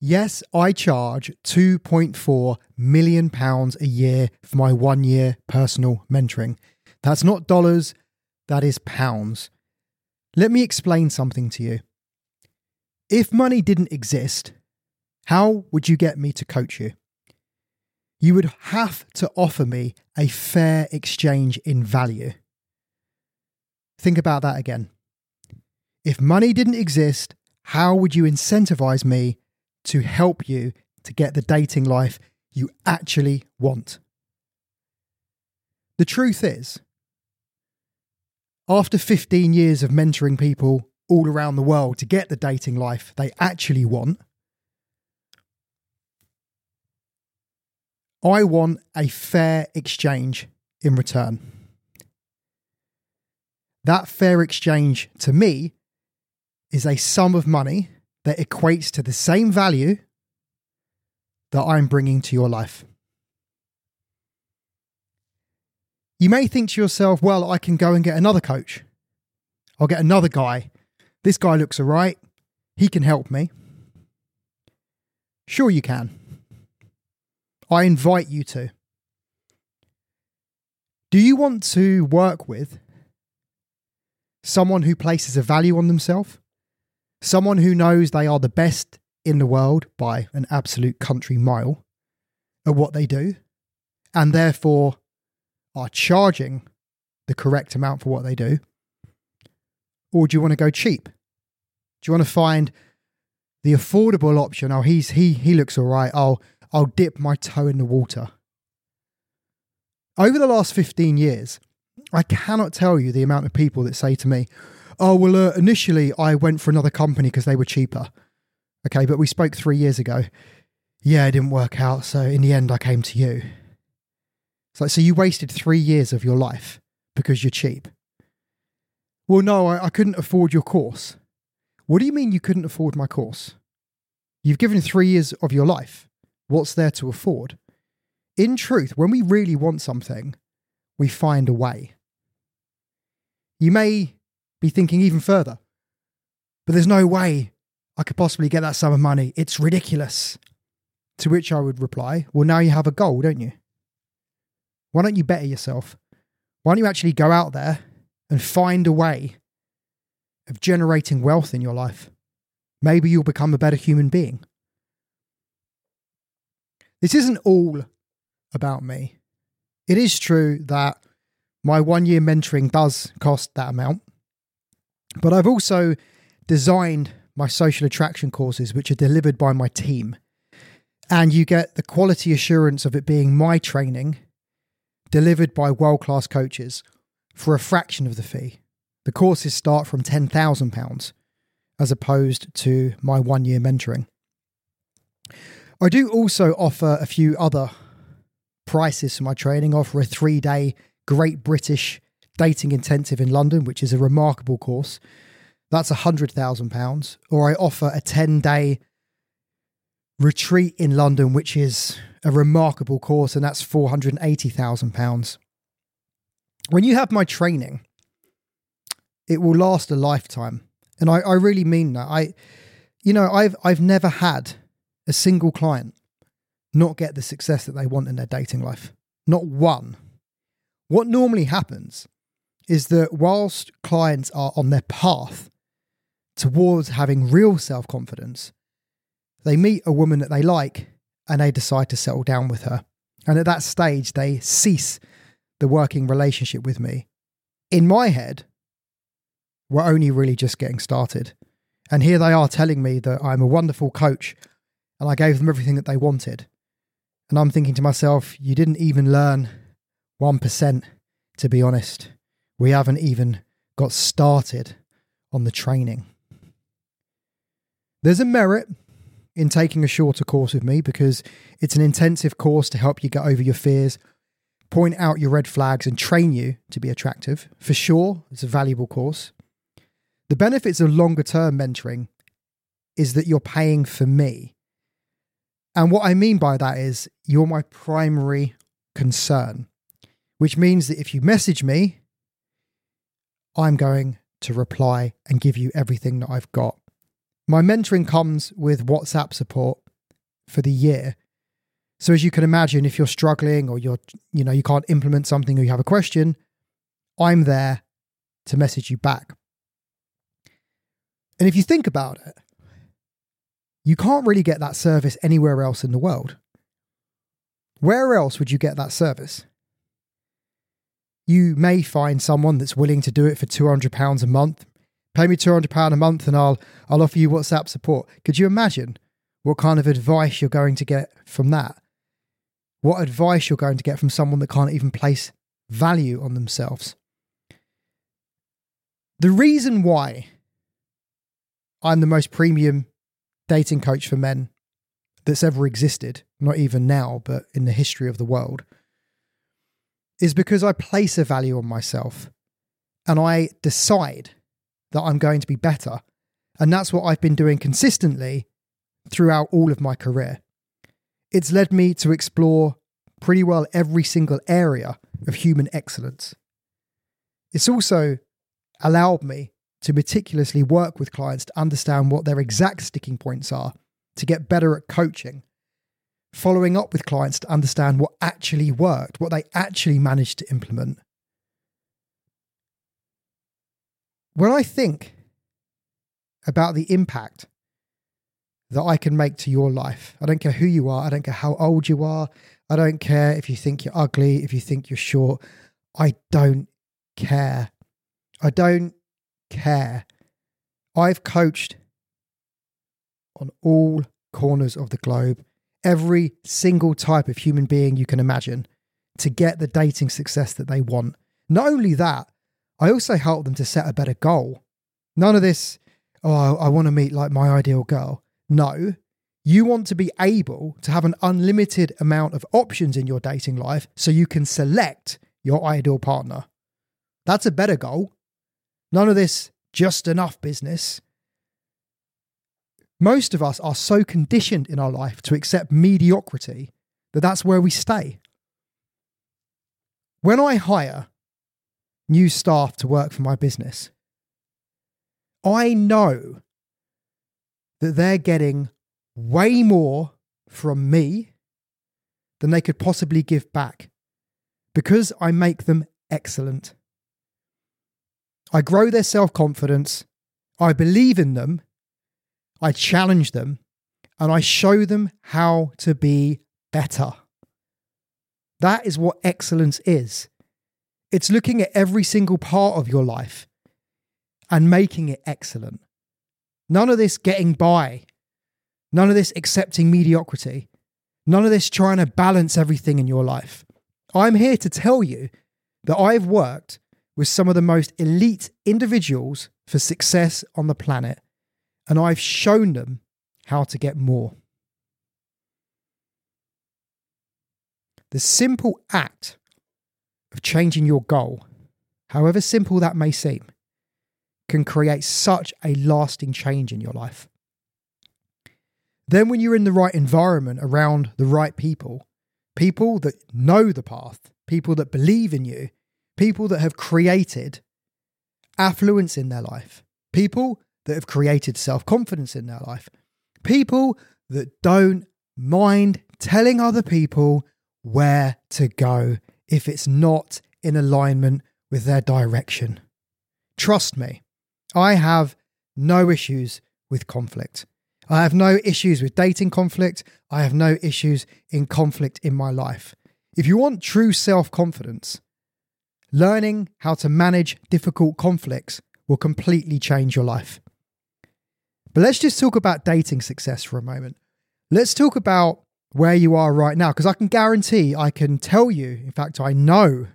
Yes, I charge 2.4 million pounds a year for my 1-year personal mentoring. That's not dollars, that is pounds. Let me explain something to you. If money didn't exist, how would you get me to coach you? You would have to offer me a fair exchange in value. Think about that again. If money didn't exist, how would you incentivize me to help you to get the dating life you actually want? The truth is, after 15 years of mentoring people all around the world to get the dating life they actually want, I want a fair exchange in return. That fair exchange to me is a sum of money that equates to the same value that I'm bringing to your life. You may think to yourself, well, I can go and get another coach. I'll get another guy. This guy looks all right. He can help me. Sure, you can. I invite you to. Do you want to work with someone who places a value on themselves? Someone who knows they are the best in the world by an absolute country mile at what they do, and therefore are charging the correct amount for what they do? Or do you want to go cheap? Do you want to find the affordable option? Oh, he's he he looks all right. I'll I'll dip my toe in the water. Over the last 15 years, I cannot tell you the amount of people that say to me, Oh, well, uh, initially I went for another company because they were cheaper. Okay, but we spoke three years ago. Yeah, it didn't work out. So in the end, I came to you. It's like, so you wasted three years of your life because you're cheap. Well, no, I, I couldn't afford your course. What do you mean you couldn't afford my course? You've given three years of your life. What's there to afford? In truth, when we really want something, we find a way. You may be thinking even further, but there's no way I could possibly get that sum of money. It's ridiculous. To which I would reply, Well, now you have a goal, don't you? Why don't you better yourself? Why don't you actually go out there and find a way of generating wealth in your life? Maybe you'll become a better human being. This isn't all about me. It is true that my one year mentoring does cost that amount, but I've also designed my social attraction courses, which are delivered by my team. And you get the quality assurance of it being my training delivered by world class coaches for a fraction of the fee. The courses start from £10,000 as opposed to my one year mentoring. I do also offer a few other prices for my training. Offer a three day Great British Dating Intensive in London, which is a remarkable course. That's £100,000. Or I offer a 10 day retreat in London, which is a remarkable course, and that's £480,000. When you have my training, it will last a lifetime. And I, I really mean that. I, you know, I've I've never had a single client not get the success that they want in their dating life. Not one. What normally happens is that whilst clients are on their path towards having real self confidence, they meet a woman that they like and they decide to settle down with her. And at that stage, they cease the working relationship with me. In my head, we're only really just getting started. And here they are telling me that I'm a wonderful coach and I gave them everything that they wanted. And I'm thinking to myself, you didn't even learn 1%, to be honest. We haven't even got started on the training. There's a merit in taking a shorter course with me because it's an intensive course to help you get over your fears, point out your red flags, and train you to be attractive. For sure, it's a valuable course. The benefits of longer term mentoring is that you're paying for me. And what I mean by that is you're my primary concern, which means that if you message me, I'm going to reply and give you everything that I've got. My mentoring comes with WhatsApp support for the year. So as you can imagine, if you're struggling or you're, you know, you can't implement something or you have a question, I'm there to message you back. And if you think about it, you can't really get that service anywhere else in the world. Where else would you get that service? You may find someone that's willing to do it for £200 a month. Pay me £200 a month and I'll, I'll offer you WhatsApp support. Could you imagine what kind of advice you're going to get from that? What advice you're going to get from someone that can't even place value on themselves? The reason why I'm the most premium dating coach for men that's ever existed, not even now, but in the history of the world, is because I place a value on myself and I decide that I'm going to be better. And that's what I've been doing consistently throughout all of my career. It's led me to explore pretty well every single area of human excellence. It's also allowed me to meticulously work with clients to understand what their exact sticking points are, to get better at coaching, following up with clients to understand what actually worked, what they actually managed to implement. When I think about the impact that I can make to your life, I don't care who you are, I don't care how old you are, I don't care if you think you're ugly, if you think you're short, I don't care. I don't care. I've coached on all corners of the globe, every single type of human being you can imagine to get the dating success that they want. Not only that, I also help them to set a better goal. None of this, oh, I, want to meet like my ideal girl. No, you want to be able to have an unlimited amount of options in your dating life so you can select your ideal partner. That's a better goal. None of this just enough business. Most of us are so conditioned in our life to accept mediocrity that that's where we stay. When I hire new staff to work for my business, I know that they're getting way more from me than they could possibly give back because I make them excellent. I grow their self confidence. I believe in them. I challenge them and I show them how to be better. That is what excellence is. It's looking at every single part of your life and making it excellent. None of this getting by, none of this accepting mediocrity, none of this trying to balance everything in your life. I'm here to tell you that I've worked with some of the most elite individuals for success on the planet, and I've shown them how to get more. The simple act of changing your goal, however simple that may seem, can create such a lasting change in your life. Then, when you're in the right environment around the right people, people that know the path, people that believe in you, people that have created affluence in their life, people that have created self confidence in their life, people that don't mind telling other people where to go if it's not in alignment with their direction. Trust me, I have no issues with conflict. I have no issues with dating conflict. I have no issues in conflict in my life. If you want true self confidence, Learning how to manage difficult conflicts will completely change your life. But let's just talk about dating success for a moment. Let's talk about where you are right now, because I can guarantee, I can tell you, in fact, I know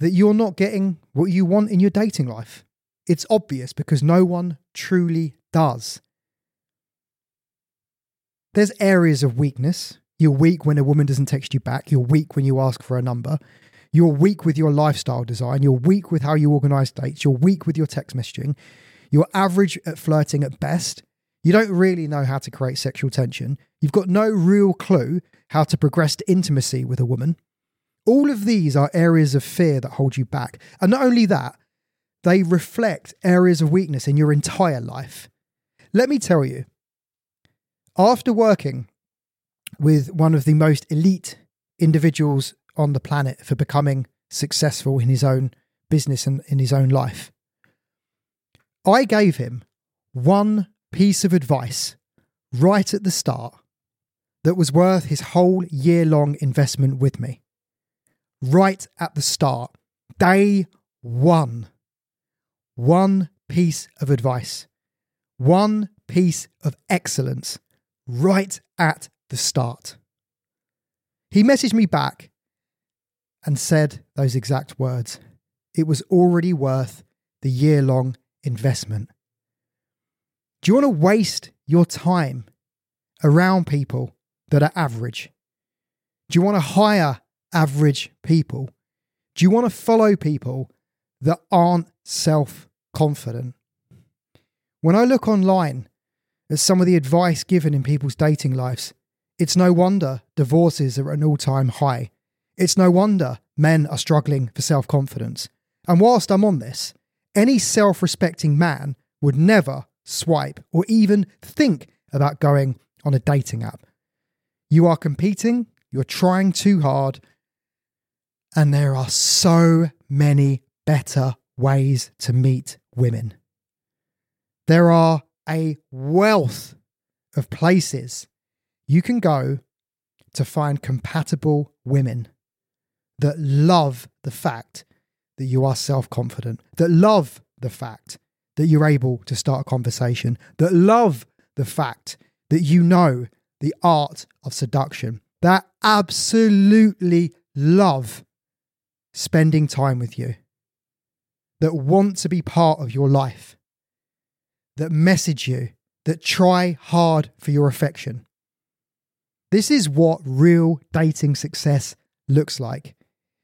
that you're not getting what you want in your dating life. It's obvious because no one truly does. There's areas of weakness. You're weak when a woman doesn't text you back. You're weak when you ask for a number. You're weak with your lifestyle design. You're weak with how you organize dates. You're weak with your text messaging. You're average at flirting at best. You don't really know how to create sexual tension. You've got no real clue how to progress to intimacy with a woman. All of these are areas of fear that hold you back. And not only that, they reflect areas of weakness in your entire life. Let me tell you, After working with one of the most elite individuals on the planet for becoming successful in his own business and in his own life, I gave him one piece of advice right at the start that was worth his whole year long investment with me. Right at the start, day one. One piece of advice, one piece of excellence right at the start. He messaged me back and said those exact words. It was already worth the year long investment. Do you want to waste your time around people that are average? Do you want to hire average people? Do you want to follow people that aren't self confident? When I look online at some of the advice given in people's dating lives, it's no wonder divorces are at an all time high. It's no wonder men are struggling for self confidence. And whilst I'm on this, any self respecting man would never swipe or even think about going on a dating app. You are competing, you're trying too hard, and there are so many better ways to meet women. There are a wealth of places you can go to find compatible women that love the fact that you are self confident, that love the fact that you're able to start a conversation, that love the fact that you know the art of seduction, that absolutely love spending time with you, that want to be part of your life, that message you, that try hard for your affection. This is what real dating success looks like.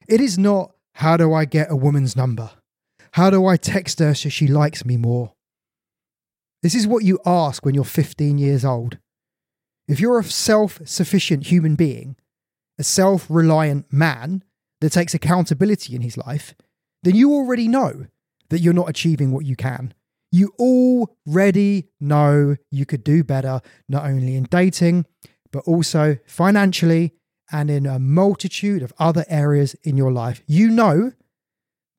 It is not how do I get a woman's number? How do I text her so she likes me more? This is what you ask when you're 15 years old. If you're a self sufficient human being, a self reliant man that takes accountability in his life, then you already know that you're not achieving what you can. You already know you could do better, not only in dating, but also financially and in a multitude of other areas in your life. You know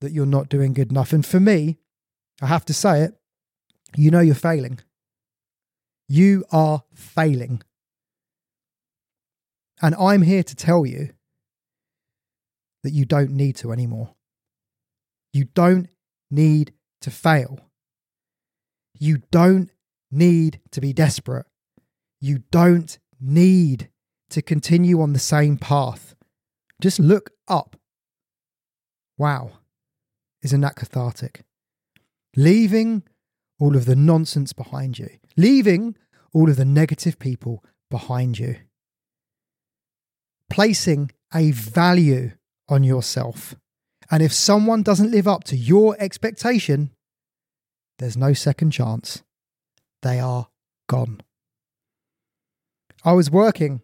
that you're not doing good enough. And for me, I have to say it, you know you're failing. You are failing. And I'm here to tell you that you don't need to anymore. You don't need to fail. You don't need to be desperate. You don't need to continue on the same path. Just look up. Wow. Isn't that cathartic? Leaving all of the nonsense behind you, leaving all of the negative people behind you, placing a value on yourself. And if someone doesn't live up to your expectation, there's no second chance. They are gone. I was working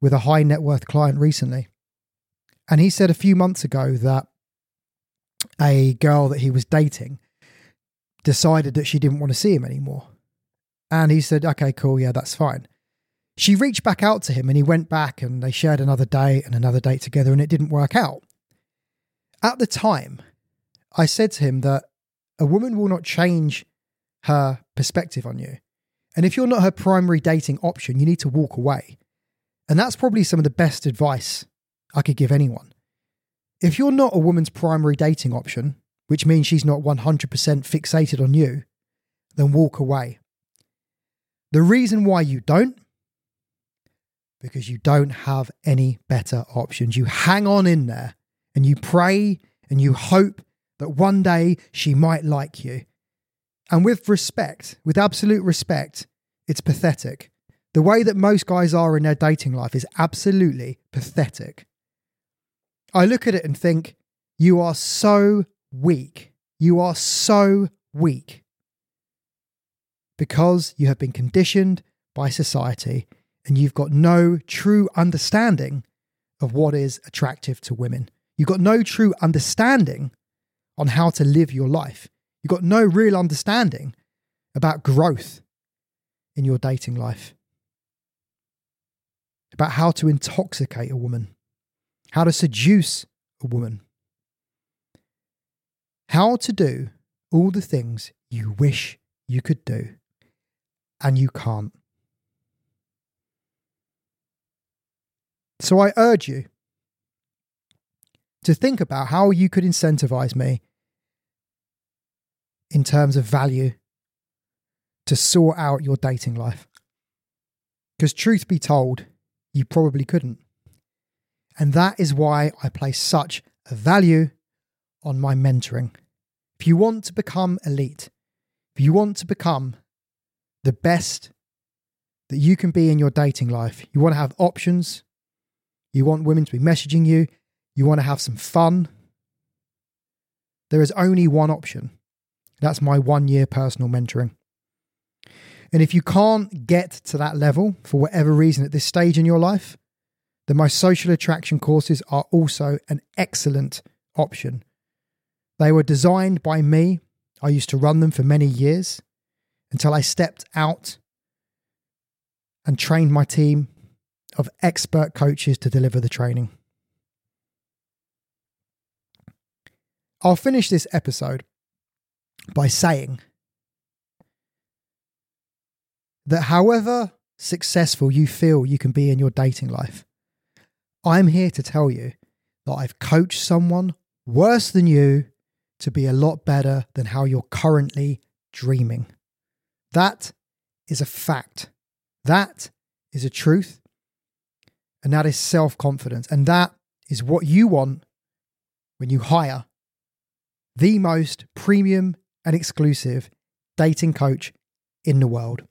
with a high net worth client recently, and he said a few months ago that a girl that he was dating decided that she didn't want to see him anymore. And he said, okay, cool, yeah, that's fine. She reached back out to him and he went back and they shared another day and another date together and it didn't work out. At the time, I said to him that a woman will not change her perspective on you. And if you're not her primary dating option, you need to walk away. And that's probably some of the best advice I could give anyone. If you're not a woman's primary dating option, which means she's not 100% fixated on you, then walk away. The reason why you don't, because you don't have any better options. You hang on in there and you pray and you hope that one day she might like you. And with respect, with absolute respect, it's pathetic. The way that most guys are in their dating life is absolutely pathetic. I look at it and think, you are so weak. You are so weak. Because you have been conditioned by society and you've got no true understanding of what is attractive to women. You've got no true understanding on how to live your life. You've got no real understanding about growth in your dating life. About how to intoxicate a woman, how to seduce a woman, how to do all the things you wish you could do and you can't. So I urge you to think about how you could incentivize me in terms of value to sort out your dating life. Because, truth be told, you probably couldn't. And that is why I place such a value on my mentoring. If you want to become elite, if you want to become the best that you can be in your dating life, you want to have options, you want women to be messaging you, you want to have some fun, there is only one option. That's my one year personal mentoring. And if you can't get to that level for whatever reason at this stage in your life, then my social attraction courses are also an excellent option. They were designed by me. I used to run them for many years until I stepped out and trained my team of expert coaches to deliver the training. I'll finish this episode by saying that however successful you feel you can be in your dating life, I'm here to tell you that I've coached someone worse than you to be a lot better than how you're currently dreaming. That is a fact. That is a truth. And that is self confidence. And that is what you want when you hire the most premium and exclusive dating coach in the world.